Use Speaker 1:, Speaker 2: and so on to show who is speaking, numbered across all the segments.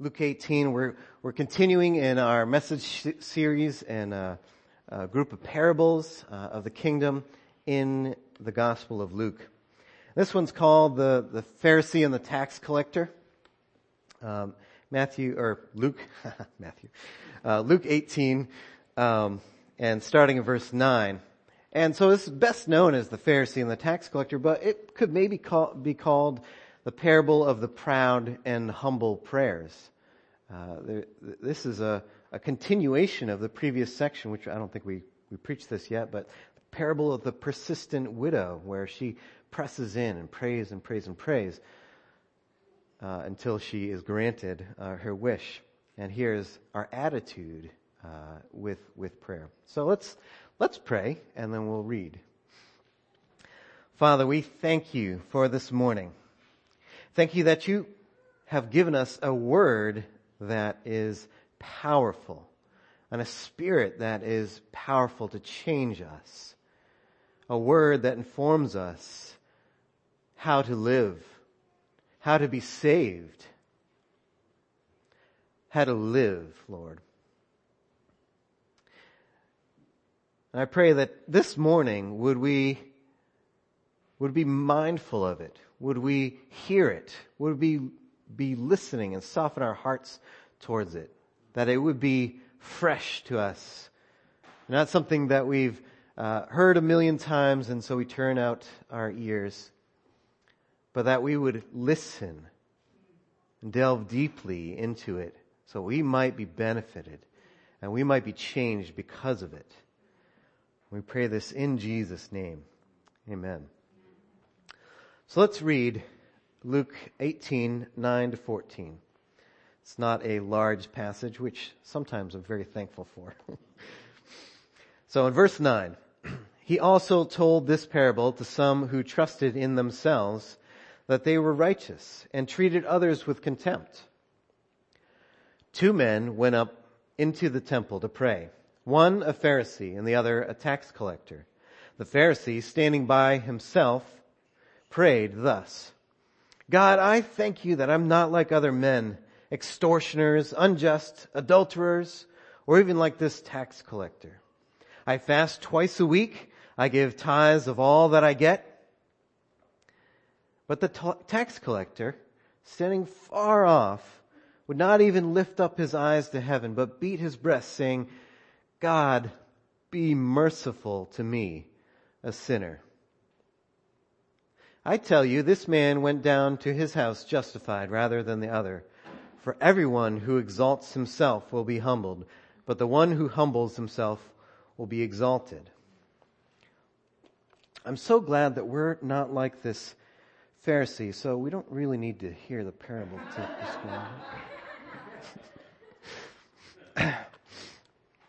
Speaker 1: Luke 18. We're, we're continuing in our message series and a, a group of parables uh, of the kingdom in the Gospel of Luke. This one's called the, the Pharisee and the tax collector. Um, Matthew, or Luke, Matthew, uh, Luke 18, um, and starting in verse 9. And so this is best known as the Pharisee and the tax collector, but it could maybe call, be called the parable of the proud and humble prayers. Uh, there, this is a, a, continuation of the previous section, which I don't think we, we preached this yet, but the parable of the persistent widow, where she presses in and prays and prays and prays uh, until she is granted uh, her wish. And here's our attitude uh, with with prayer. So let's let's pray, and then we'll read. Father, we thank you for this morning. Thank you that you have given us a word that is powerful and a spirit that is powerful to change us. A word that informs us how to live, how to be saved, how to live, Lord. And I pray that this morning would we would be mindful of it, would we hear it? Would we be listening and soften our hearts towards it? That it would be fresh to us. Not something that we've uh, heard a million times and so we turn out our ears. But that we would listen and delve deeply into it so we might be benefited and we might be changed because of it. We pray this in Jesus' name. Amen. So let's read Luke 18, 9 to 14. It's not a large passage, which sometimes I'm very thankful for. so in verse 9, he also told this parable to some who trusted in themselves that they were righteous and treated others with contempt. Two men went up into the temple to pray. One a Pharisee and the other a tax collector. The Pharisee, standing by himself, prayed thus, God, I thank you that I'm not like other men, extortioners, unjust, adulterers, or even like this tax collector. I fast twice a week. I give tithes of all that I get. But the tax collector, standing far off, would not even lift up his eyes to heaven, but beat his breast, saying, God, be merciful to me, a sinner. I tell you, this man went down to his house justified rather than the other. For everyone who exalts himself will be humbled, but the one who humbles himself will be exalted. I'm so glad that we're not like this Pharisee, so we don't really need to hear the parable this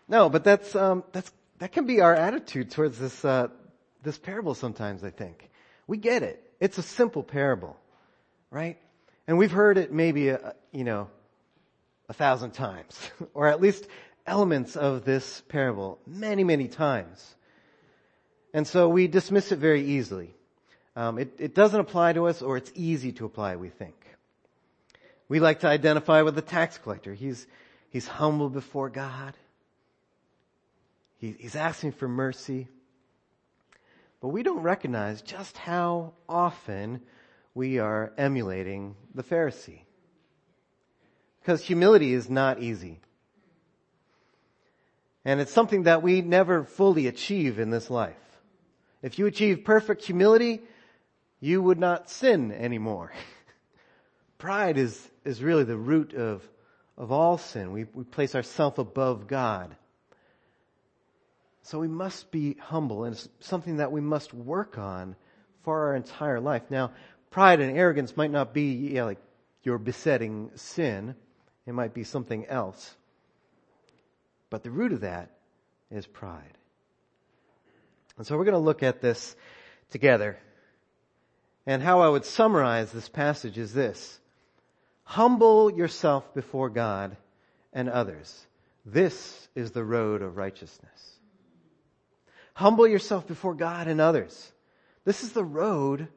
Speaker 1: no, but that's um, that's that can be our attitude towards this uh, this parable sometimes. I think we get it. It's a simple parable, right? And we've heard it maybe, a, uh, you know, a thousand times, or at least elements of this parable many, many times. And so we dismiss it very easily. Um, it, it doesn't apply to us, or it's easy to apply, we think. We like to identify with the tax collector. He's, he's humble before God. He, he's asking for mercy. But we don't recognize just how often we are emulating the Pharisee. Because humility is not easy. And it's something that we never fully achieve in this life. If you achieve perfect humility, you would not sin anymore. Pride is, is really the root of, of all sin. We, we place ourselves above God. So we must be humble, and it's something that we must work on for our entire life. Now, pride and arrogance might not be like your besetting sin. It might be something else. But the root of that is pride. And so we're going to look at this together. And how I would summarize this passage is this. Humble yourself before God and others. This is the road of righteousness. Humble yourself before God and others. This is the road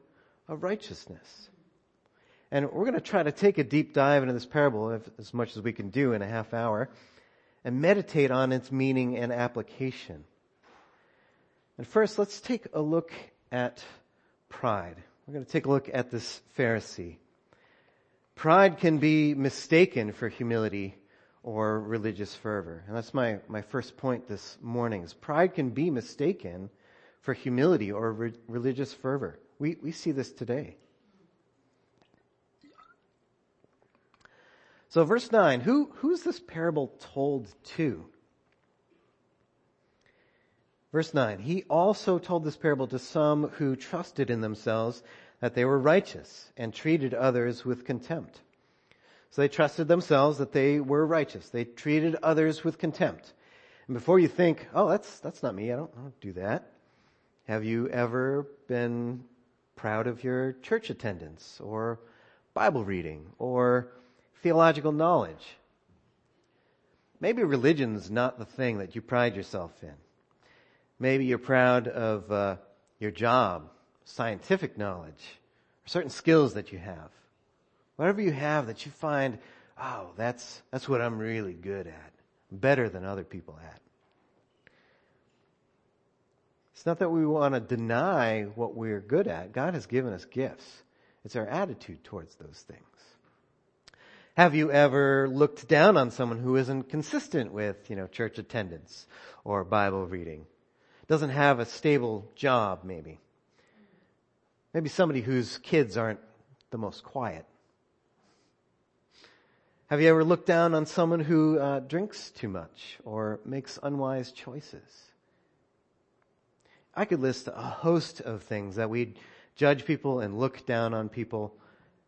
Speaker 1: of righteousness. And we're going to try to take a deep dive into this parable as much as we can do in a half hour and meditate on its meaning and application. And first, let's take a look at pride. We're going to take a look at this Pharisee. Pride can be mistaken for humility or religious fervor. And that's my, my first point this morning is pride can be mistaken for humility or re- religious fervor. We, we see this today. So verse 9, who, who's this parable told to? Verse 9, he also told this parable to some who trusted in themselves that they were righteous and treated others with contempt. So they trusted themselves that they were righteous. They treated others with contempt. And before you think, oh, that's, that's not me. I don't, I don't do that. Have you ever been proud of your church attendance or Bible reading or theological knowledge? Maybe religion's not the thing that you pride yourself in. Maybe you're proud of uh, your job, scientific knowledge, certain skills that you have. Whatever you have that you find, oh, that's, that's what I'm really good at. Better than other people at. It's not that we want to deny what we're good at. God has given us gifts. It's our attitude towards those things. Have you ever looked down on someone who isn't consistent with, you know, church attendance or Bible reading? Doesn't have a stable job, maybe. Maybe somebody whose kids aren't the most quiet. Have you ever looked down on someone who uh, drinks too much or makes unwise choices? I could list a host of things that we judge people and look down on people.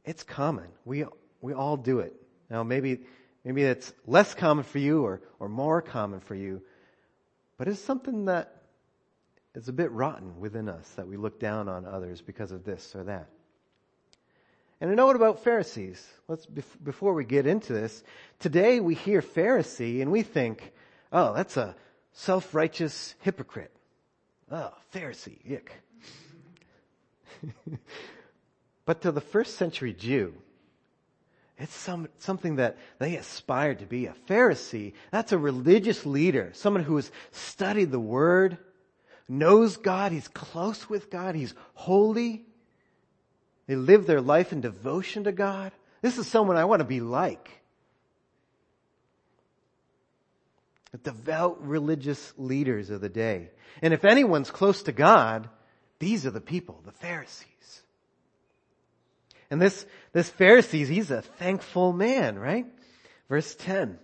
Speaker 1: It's common. We we all do it. Now maybe maybe it's less common for you or or more common for you, but it's something that is a bit rotten within us that we look down on others because of this or that. And a note about Pharisees. Let's, before we get into this, today we hear Pharisee and we think, oh, that's a self-righteous hypocrite. Oh, Pharisee, ick. but to the first century Jew, it's some, something that they aspired to be. A Pharisee, that's a religious leader, someone who has studied the Word, knows God, he's close with God, he's holy, they live their life in devotion to God. This is someone I want to be like. The devout religious leaders of the day. And if anyone's close to God, these are the people, the Pharisees. And this, this Pharisees, he's a thankful man, right? Verse 10.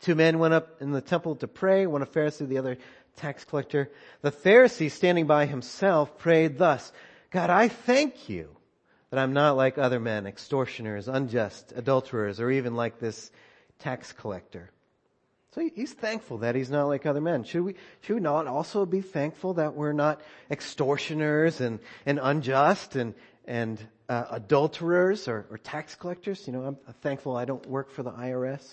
Speaker 1: Two men went up in the temple to pray, one a Pharisee, the other tax collector. The Pharisee standing by himself prayed thus, God, I thank you that I'm not like other men, extortioners, unjust, adulterers, or even like this tax collector. So he's thankful that he's not like other men. Should we, should we not also be thankful that we're not extortioners and, and unjust and, and uh, adulterers or, or tax collectors? You know, I'm thankful I don't work for the IRS.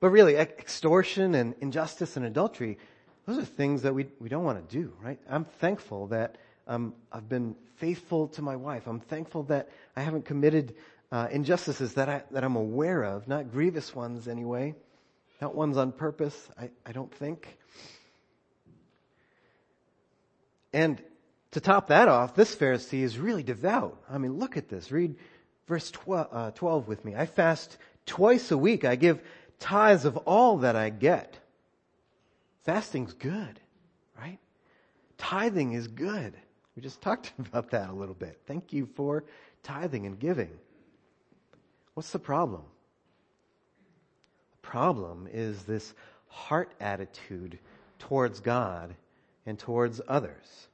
Speaker 1: but really, extortion and injustice and adultery, those are things that we, we don't want to do, right? I'm thankful that um, I've been faithful to my wife. I'm thankful that I haven't committed uh, injustices that, I, that I'm aware of, not grievous ones anyway, not ones on purpose, I, I don't think. And to top that off, this Pharisee is really devout. I mean, look at this. Read verse 12, uh, 12 with me. I fast twice a week. I give tithes of all that I get. Fasting's good, right? Tithing is good. We just talked about that a little bit. Thank you for tithing and giving. What's the problem? The problem is this heart attitude towards God and towards others.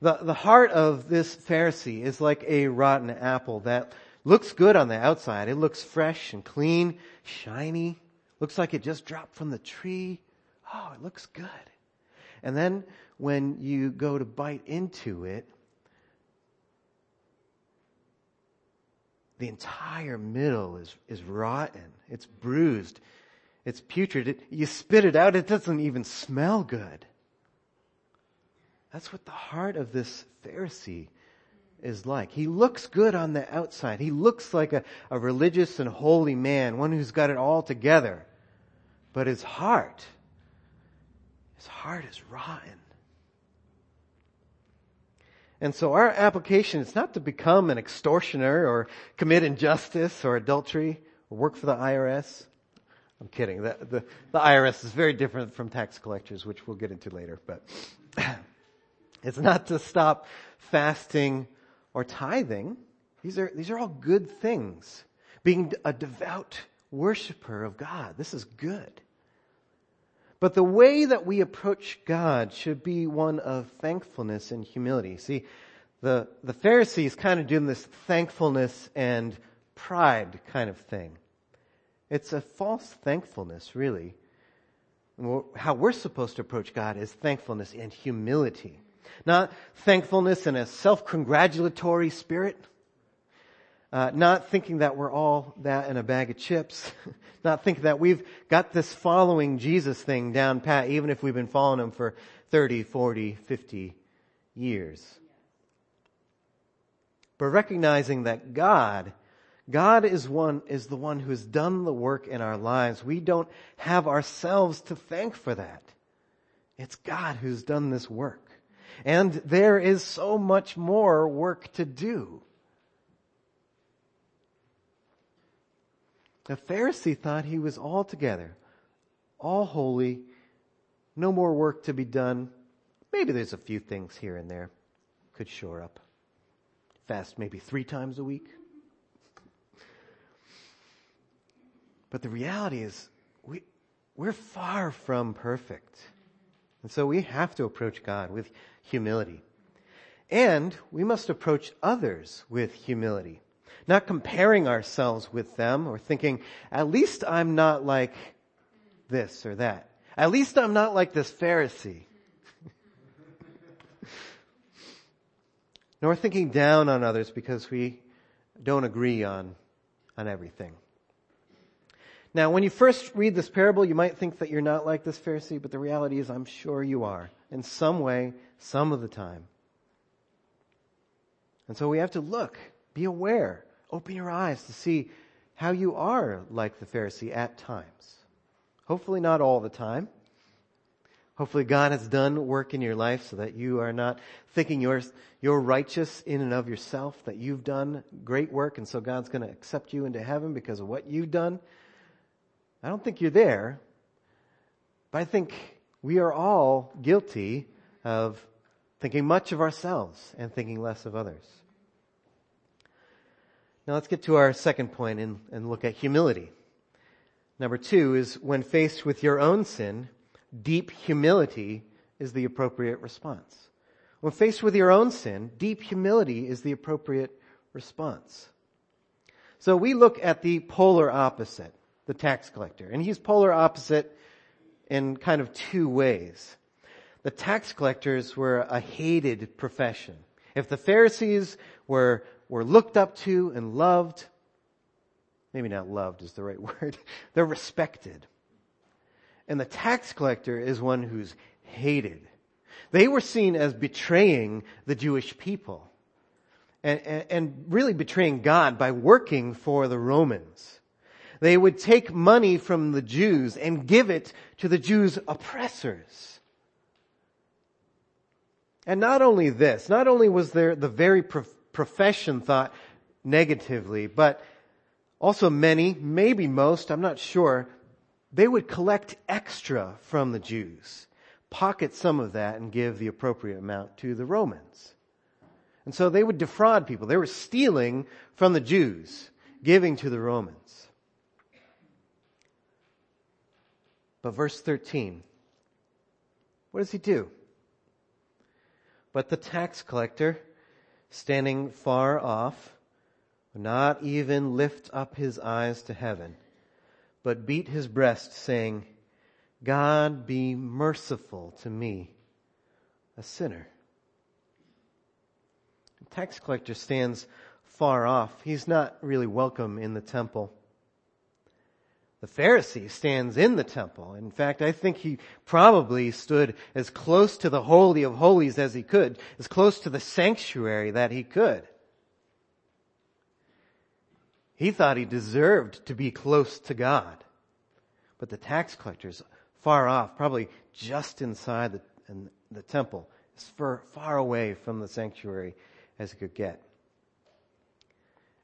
Speaker 1: The, the heart of this Pharisee is like a rotten apple that looks good on the outside. It looks fresh and clean, shiny. Looks like it just dropped from the tree. Oh, it looks good. And then when you go to bite into it, the entire middle is, is rotten. It's bruised. It's putrid. It, you spit it out, it doesn't even smell good. That's what the heart of this Pharisee is like. He looks good on the outside. He looks like a, a religious and holy man, one who's got it all together. But his heart, his heart is rotten. And so our application is not to become an extortioner or commit injustice or adultery or work for the IRS. I'm kidding. The, the, the IRS is very different from tax collectors, which we'll get into later, but it's not to stop fasting or tithing. These are, these are all good things. Being a devout worshiper of God. This is good. But the way that we approach God should be one of thankfulness and humility. See, the, the Pharisees kind of doing this thankfulness and pride kind of thing. It's a false thankfulness, really. How we're supposed to approach God is thankfulness and humility. Not thankfulness in a self-congratulatory spirit. Uh, not thinking that we're all that in a bag of chips. not thinking that we've got this following Jesus thing down pat, even if we've been following him for 30, 40, 50 years. But recognizing that God, God is one, is the one who has done the work in our lives. We don't have ourselves to thank for that. It's God who's done this work. And there is so much more work to do. The Pharisee thought he was all together, all holy, no more work to be done. Maybe there's a few things here and there could shore up. Fast maybe three times a week. But the reality is, we, we're far from perfect. And so we have to approach God with humility. And we must approach others with humility. Not comparing ourselves with them or thinking, at least I'm not like this or that. At least I'm not like this Pharisee. Nor thinking down on others because we don't agree on, on everything. Now, when you first read this parable, you might think that you're not like this Pharisee, but the reality is I'm sure you are in some way, some of the time. And so we have to look, be aware, open your eyes to see how you are like the Pharisee at times. Hopefully not all the time. Hopefully God has done work in your life so that you are not thinking you're, you're righteous in and of yourself, that you've done great work and so God's going to accept you into heaven because of what you've done. I don't think you're there, but I think we are all guilty of thinking much of ourselves and thinking less of others. Now let's get to our second point and, and look at humility. Number two is when faced with your own sin, deep humility is the appropriate response. When faced with your own sin, deep humility is the appropriate response. So we look at the polar opposite the tax collector. And he's polar opposite in kind of two ways. The tax collectors were a hated profession. If the Pharisees were, were looked up to and loved, maybe not loved is the right word, they're respected. And the tax collector is one who's hated. They were seen as betraying the Jewish people and, and, and really betraying God by working for the Romans. They would take money from the Jews and give it to the Jews' oppressors. And not only this, not only was there the very profession thought negatively, but also many, maybe most, I'm not sure, they would collect extra from the Jews, pocket some of that and give the appropriate amount to the Romans. And so they would defraud people. They were stealing from the Jews, giving to the Romans. But verse 13, what does he do? But the tax collector, standing far off, would not even lift up his eyes to heaven, but beat his breast, saying, God be merciful to me, a sinner. The tax collector stands far off. He's not really welcome in the temple. The Pharisee stands in the temple. In fact, I think he probably stood as close to the Holy of Holies as he could, as close to the sanctuary that he could. He thought he deserved to be close to God. But the tax collectors, far off, probably just inside the, the temple, as far, far away from the sanctuary as he could get.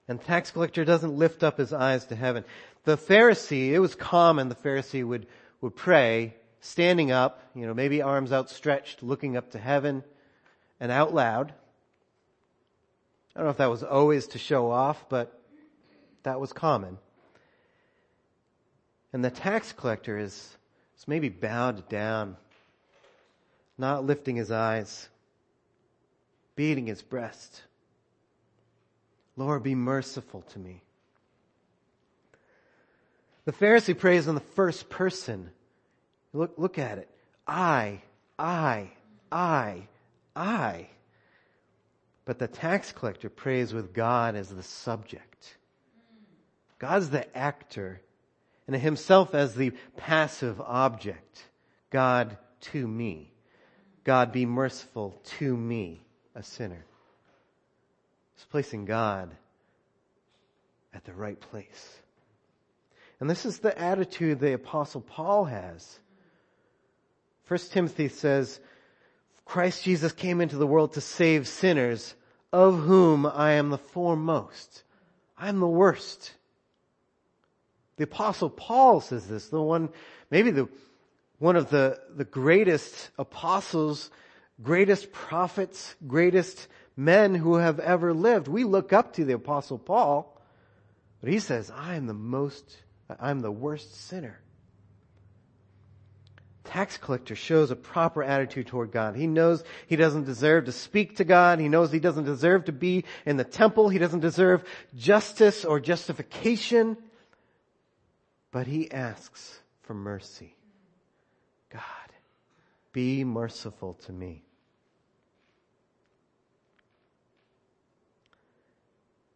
Speaker 1: And tax collector doesn't lift up his eyes to heaven. The Pharisee, it was common the Pharisee would, would pray standing up, you know, maybe arms outstretched, looking up to heaven and out loud. I don't know if that was always to show off, but that was common. And the tax collector is, is maybe bowed down, not lifting his eyes, beating his breast. Lord, be merciful to me. The Pharisee prays in the first person. Look, look at it. I, I, I, I. But the tax collector prays with God as the subject. God's the actor and himself as the passive object. God to me. God be merciful to me, a sinner. It's placing God at the right place. And this is the attitude the apostle Paul has. First Timothy says, Christ Jesus came into the world to save sinners, of whom I am the foremost. I am the worst. The apostle Paul says this, the one, maybe the, one of the, the greatest apostles, greatest prophets, greatest men who have ever lived. We look up to the apostle Paul, but he says, I am the most, I'm the worst sinner. Tax collector shows a proper attitude toward God. He knows he doesn't deserve to speak to God. He knows he doesn't deserve to be in the temple. He doesn't deserve justice or justification but he asks for mercy. God, be merciful to me.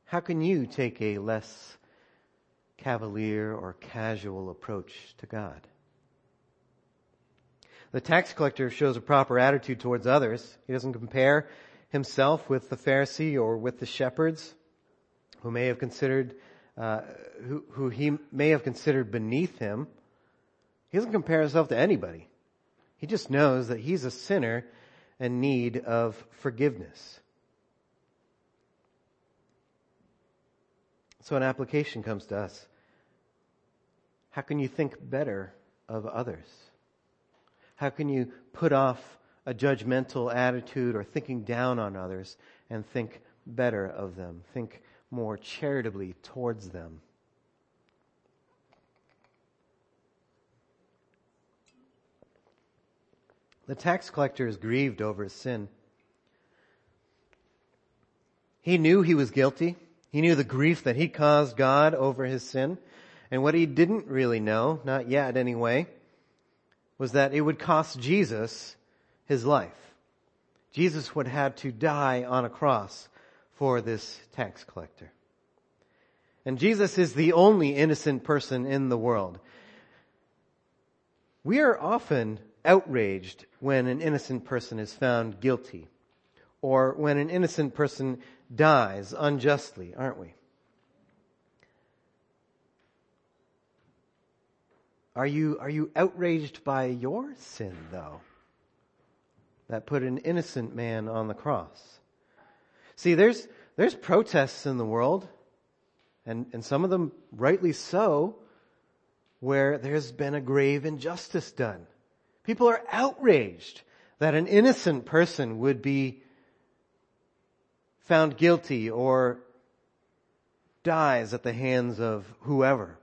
Speaker 1: How can you take a less cavalier or casual approach to God? The tax collector shows a proper attitude towards others. He doesn't compare himself with the Pharisee or with the shepherds who may have considered uh, who, who he may have considered beneath him. He doesn't compare himself to anybody. He just knows that he's a sinner in need of forgiveness. So an application comes to us. How can you think better of others? How can you put off a judgmental attitude or thinking down on others and think better of them? Think more charitably towards them. The tax collector is grieved over his sin. He knew he was guilty. He knew the grief that he caused God over his sin. And what he didn't really know, not yet anyway, was that it would cost Jesus his life. Jesus would have to die on a cross for this tax collector. And Jesus is the only innocent person in the world. We are often outraged when an innocent person is found guilty or when an innocent person dies unjustly, aren't we? Are you, are you outraged by your sin though? That put an innocent man on the cross. See, there's, there's protests in the world, and, and some of them rightly so, where there's been a grave injustice done. People are outraged that an innocent person would be found guilty or dies at the hands of whoever.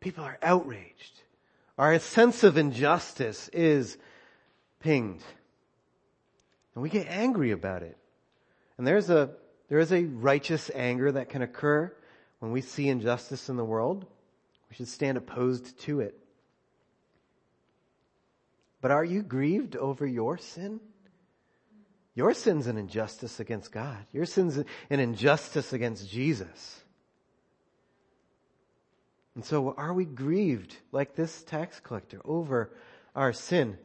Speaker 1: People are outraged. Our sense of injustice is pinged. And we get angry about it. And there's a, there is a righteous anger that can occur when we see injustice in the world. We should stand opposed to it. But are you grieved over your sin? Your sin's an injustice against God. Your sin's an injustice against Jesus. And so are we grieved like this tax collector over our sin?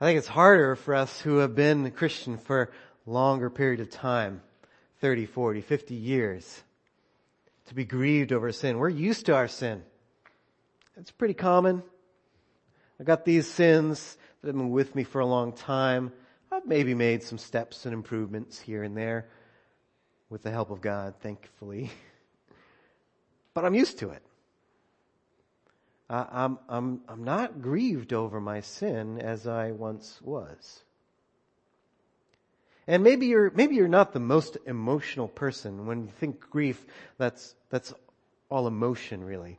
Speaker 1: I think it's harder for us who have been a Christian for a longer period of time, 30, 40, 50 years, to be grieved over sin. We're used to our sin. It's pretty common. I got these sins that have been with me for a long time. I've maybe made some steps and improvements here and there with the help of God, thankfully. But I'm used to it. I'm, I'm, I'm not grieved over my sin as I once was. And maybe you're, maybe you're not the most emotional person. When you think grief, that's, that's all emotion really.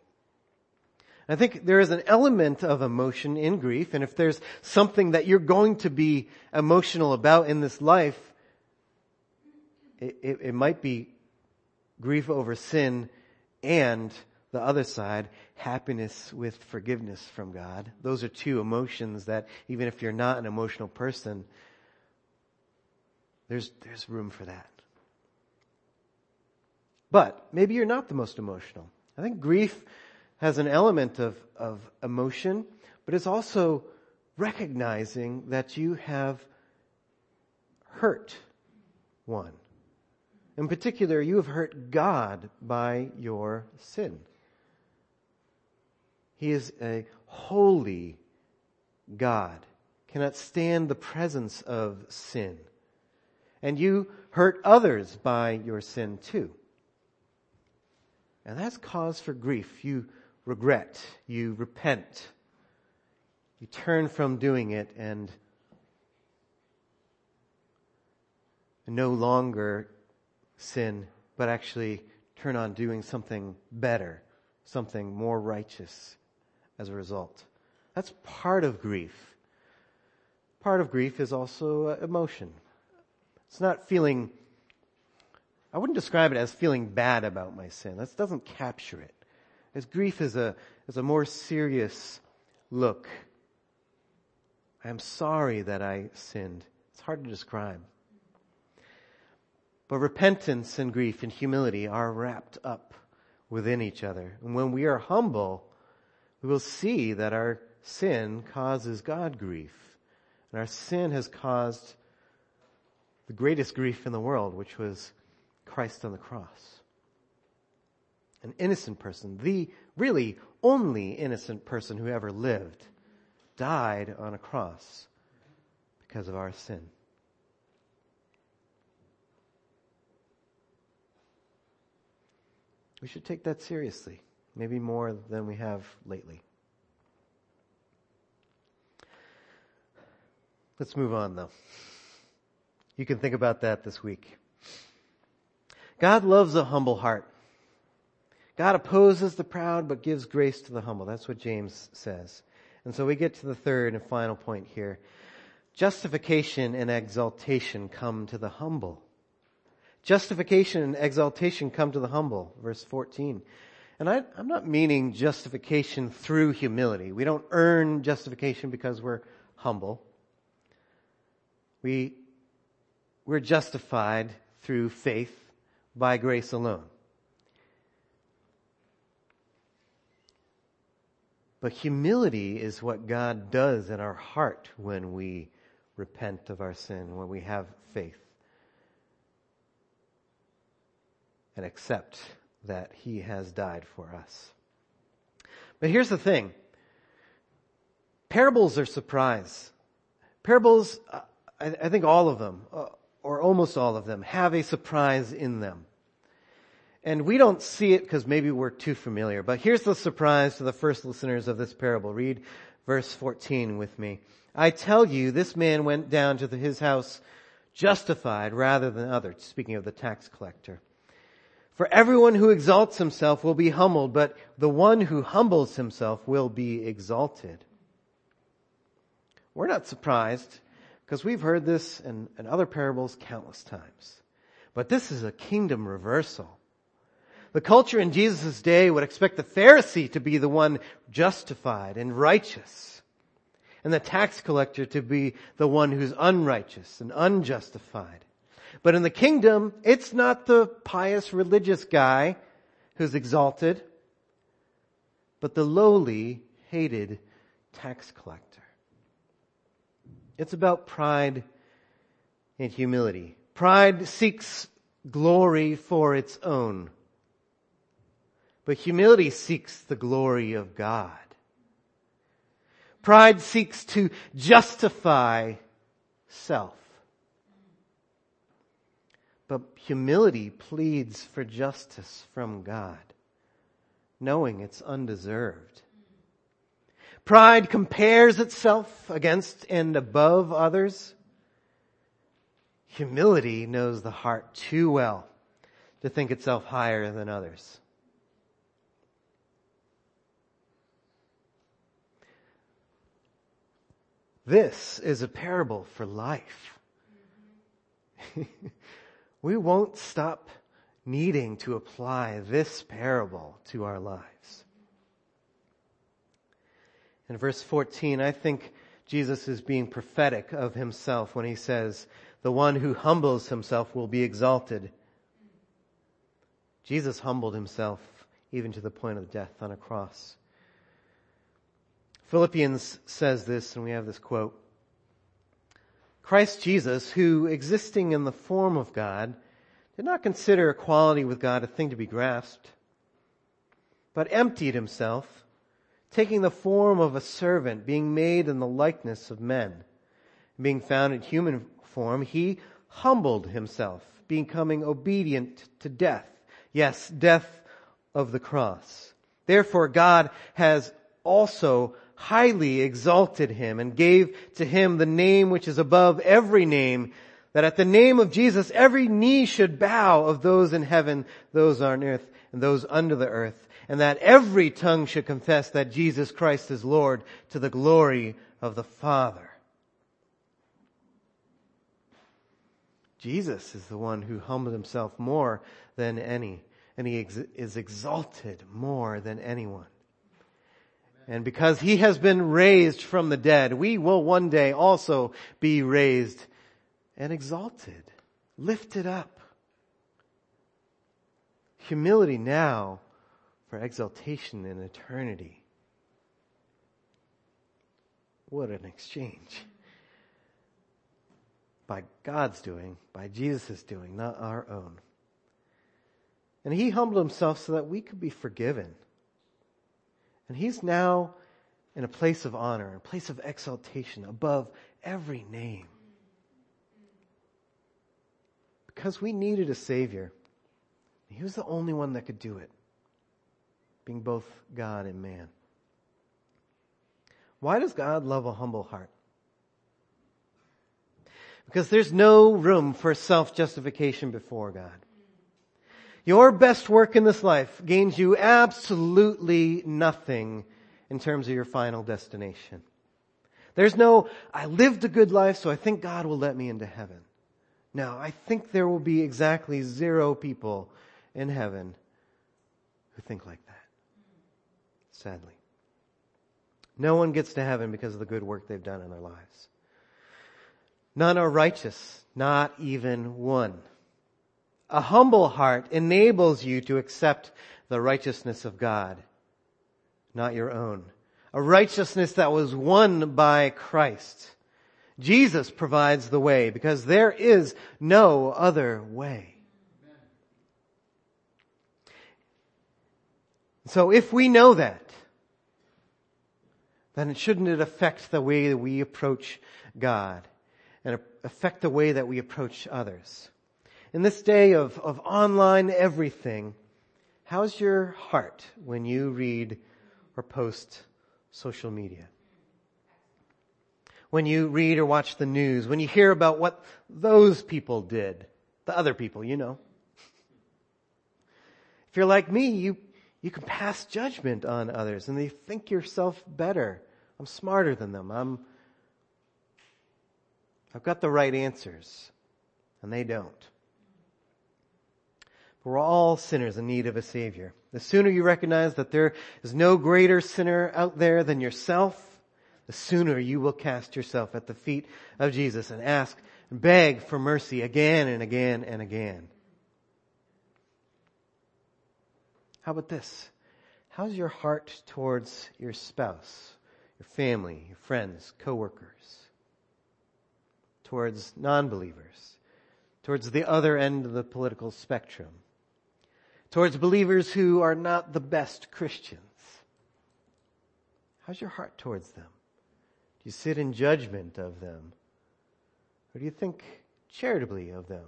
Speaker 1: I think there is an element of emotion in grief, and if there's something that you're going to be emotional about in this life, it, it, it might be grief over sin and the other side, happiness with forgiveness from God. Those are two emotions that even if you're not an emotional person, there's, there's room for that. But maybe you're not the most emotional. I think grief has an element of, of emotion, but it's also recognizing that you have hurt one. In particular, you have hurt God by your sin. He is a holy God, cannot stand the presence of sin. And you hurt others by your sin too. And that's cause for grief. You regret, you repent, you turn from doing it and no longer sin, but actually turn on doing something better, something more righteous as a result. That's part of grief. Part of grief is also uh, emotion. It's not feeling, I wouldn't describe it as feeling bad about my sin. That doesn't capture it. As grief is a, is a more serious look. I am sorry that I sinned. It's hard to describe. But repentance and grief and humility are wrapped up within each other. And when we are humble, we will see that our sin causes God grief. And our sin has caused the greatest grief in the world, which was Christ on the cross. An innocent person, the really only innocent person who ever lived, died on a cross because of our sin. We should take that seriously, maybe more than we have lately. Let's move on though. You can think about that this week. God loves a humble heart. God opposes the proud but gives grace to the humble. That's what James says. And so we get to the third and final point here. Justification and exaltation come to the humble. Justification and exaltation come to the humble. Verse 14. And I, am not meaning justification through humility. We don't earn justification because we're humble. We, we're justified through faith by grace alone. But humility is what God does in our heart when we repent of our sin, when we have faith. and accept that he has died for us. But here's the thing. Parables are surprise. Parables, I, think all of them, uh, or almost all of them, have a surprise in them. And we don't see it because maybe we're too familiar. But here's the surprise to the first listeners of this parable. Read verse 14 with me. I tell you, this man went down to his house justified rather than others. Speaking of the tax collector. For everyone who exalts himself will be humbled, but the one who humbles himself will be exalted. We're not surprised because we've heard this in, in other parables countless times. But this is a kingdom reversal. The culture in Jesus' day would expect the Pharisee to be the one justified and righteous, and the tax collector to be the one who's unrighteous and unjustified. But in the kingdom, it's not the pious religious guy who's exalted, but the lowly hated tax collector. It's about pride and humility. Pride seeks glory for its own, but humility seeks the glory of God. Pride seeks to justify self. But humility pleads for justice from God, knowing it's undeserved. Pride compares itself against and above others. Humility knows the heart too well to think itself higher than others. This is a parable for life. we won't stop needing to apply this parable to our lives. In verse 14, I think Jesus is being prophetic of himself when he says, the one who humbles himself will be exalted. Jesus humbled himself even to the point of death on a cross. Philippians says this, and we have this quote. Christ Jesus, who existing in the form of God, did not consider equality with God a thing to be grasped, but emptied himself, taking the form of a servant, being made in the likeness of men. Being found in human form, he humbled himself, becoming obedient to death. Yes, death of the cross. Therefore God has also highly exalted him and gave to him the name which is above every name, that at the name of Jesus every knee should bow of those in heaven, those on earth, and those under the earth, and that every tongue should confess that Jesus Christ is Lord to the glory of the Father. Jesus is the one who humbled himself more than any, and he ex- is exalted more than anyone. And because he has been raised from the dead, we will one day also be raised and exalted, lifted up. Humility now for exaltation in eternity. What an exchange. By God's doing, by Jesus' doing, not our own. And he humbled himself so that we could be forgiven and he's now in a place of honor, a place of exaltation above every name. Because we needed a Savior. He was the only one that could do it, being both God and man. Why does God love a humble heart? Because there's no room for self-justification before God. Your best work in this life gains you absolutely nothing in terms of your final destination. There's no, I lived a good life, so I think God will let me into heaven. No, I think there will be exactly zero people in heaven who think like that. Sadly. No one gets to heaven because of the good work they've done in their lives. None are righteous, not even one. A humble heart enables you to accept the righteousness of God, not your own. A righteousness that was won by Christ. Jesus provides the way because there is no other way. So if we know that, then shouldn't it affect the way that we approach God and affect the way that we approach others? In this day of, of online everything, how's your heart when you read or post social media? When you read or watch the news, when you hear about what those people did, the other people, you know. If you're like me, you, you can pass judgment on others and they think yourself better. I'm smarter than them. I'm, I've got the right answers and they don't. We're all sinners in need of a Savior. The sooner you recognize that there is no greater sinner out there than yourself, the sooner you will cast yourself at the feet of Jesus and ask and beg for mercy again and again and again. How about this? How's your heart towards your spouse, your family, your friends, coworkers? Towards non-believers? Towards the other end of the political spectrum? Towards believers who are not the best Christians? How's your heart towards them? Do you sit in judgment of them? Or do you think charitably of them?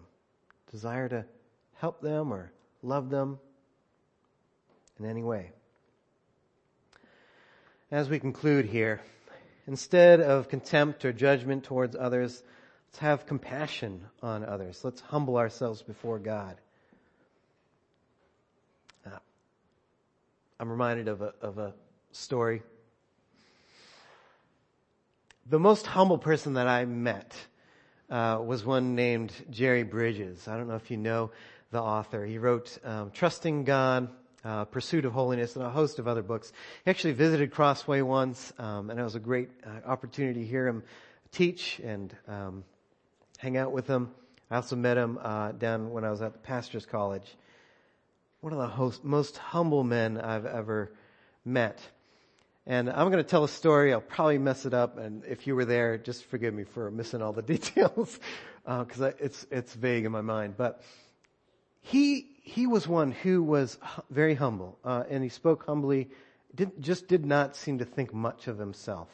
Speaker 1: Desire to help them or love them in any way? As we conclude here, instead of contempt or judgment towards others, let's have compassion on others. Let's humble ourselves before God. I'm reminded of a, of a story the most humble person that I met uh, was one named Jerry Bridges. I don't know if you know the author. He wrote um, Trusting God, uh, Pursuit of Holiness, and a host of other books. He actually visited Crossway once, um, and it was a great uh, opportunity to hear him teach and um, hang out with him. I also met him uh, down when I was at the pastor's college. One of the host, most humble men I've ever met. And I'm going to tell a story. I'll probably mess it up. And if you were there, just forgive me for missing all the details because uh, it's it's vague in my mind. But he he was one who was very humble, uh, and he spoke humbly. Did, just did not seem to think much of himself,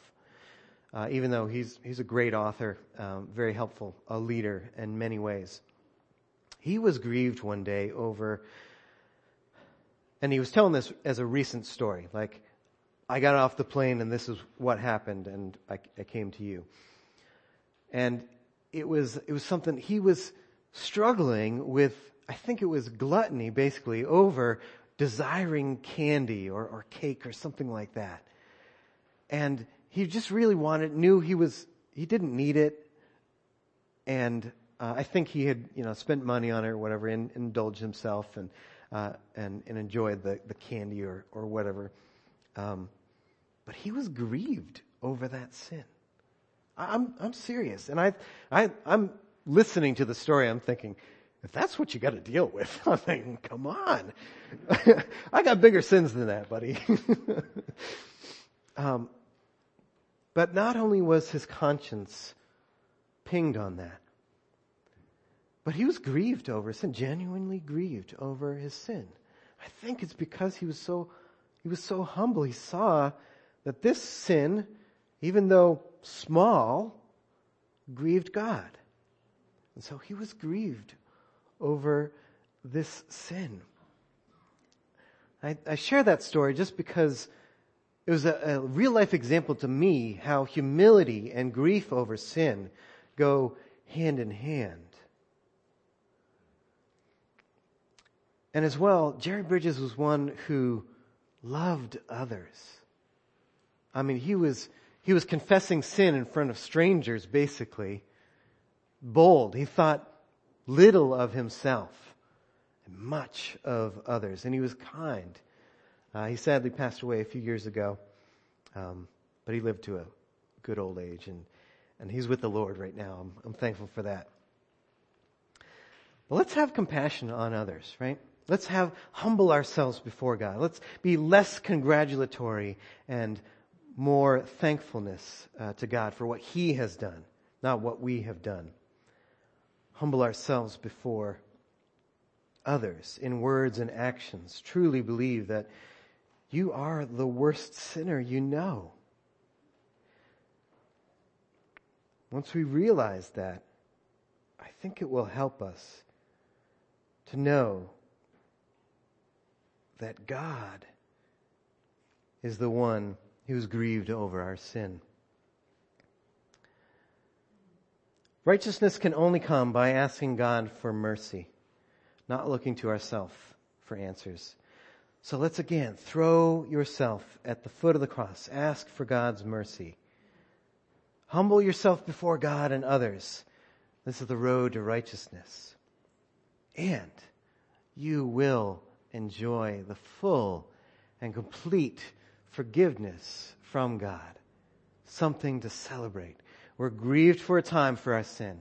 Speaker 1: uh, even though he's he's a great author, um, very helpful, a leader in many ways. He was grieved one day over, and he was telling this as a recent story, like I got off the plane and this is what happened and I, I came to you. And it was, it was something, he was struggling with, I think it was gluttony basically over desiring candy or, or cake or something like that. And he just really wanted, knew he was, he didn't need it. And uh, I think he had, you know, spent money on it or whatever and indulged himself and, uh, and, and enjoyed the, the candy or, or whatever. Um, but he was grieved over that sin. I'm, I'm serious. And I, I, I'm listening to the story. I'm thinking, if that's what you got to deal with, I'm thinking, come on. I got bigger sins than that, buddy. um, but not only was his conscience pinged on that, but he was grieved over sin, genuinely grieved over his sin. I think it's because he was so, he was so humble. He saw that this sin, even though small, grieved God. And so he was grieved over this sin. I, I share that story just because it was a, a real life example to me how humility and grief over sin go hand in hand. And as well, Jerry Bridges was one who loved others. I mean, he was, he was confessing sin in front of strangers, basically. Bold. He thought little of himself and much of others. And he was kind. Uh, he sadly passed away a few years ago. Um, but he lived to a good old age and, and he's with the Lord right now. I'm, I'm thankful for that. But let's have compassion on others, right? Let's have humble ourselves before God. Let's be less congratulatory and more thankfulness uh, to God for what He has done, not what we have done. Humble ourselves before others in words and actions. Truly believe that you are the worst sinner you know. Once we realize that, I think it will help us to know that God is the one who is grieved over our sin. Righteousness can only come by asking God for mercy, not looking to ourselves for answers. So let's again throw yourself at the foot of the cross. Ask for God's mercy. Humble yourself before God and others. This is the road to righteousness. And you will enjoy the full and complete forgiveness from God. Something to celebrate. We're grieved for a time for our sin,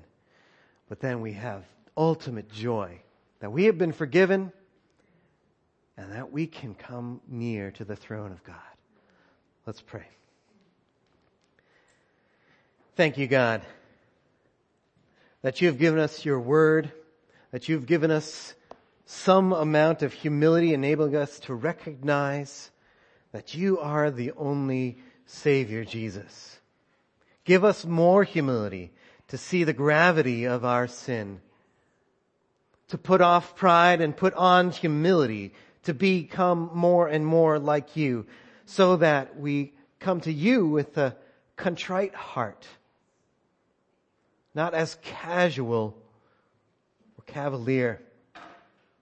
Speaker 1: but then we have ultimate joy that we have been forgiven and that we can come near to the throne of God. Let's pray. Thank you, God, that you have given us your word, that you've given us some amount of humility enabling us to recognize that you are the only Savior, Jesus. Give us more humility to see the gravity of our sin, to put off pride and put on humility, to become more and more like you, so that we come to you with a contrite heart, not as casual or cavalier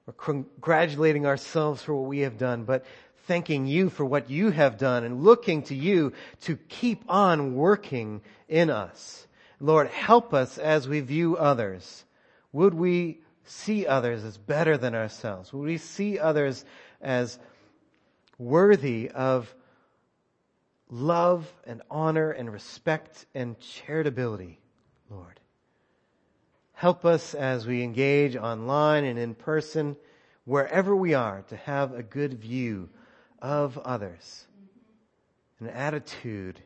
Speaker 1: or congratulating ourselves for what we have done, but thanking you for what you have done and looking to you to keep on working in us. Lord, help us as we view others. Would we see others as better than ourselves? Would we see others as worthy of love and honor and respect and charitability, Lord? Help us as we engage online and in person, wherever we are, to have a good view of others, an attitude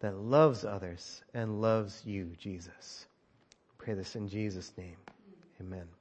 Speaker 1: that loves others and loves you, Jesus. pray this in Jesus' name. Amen.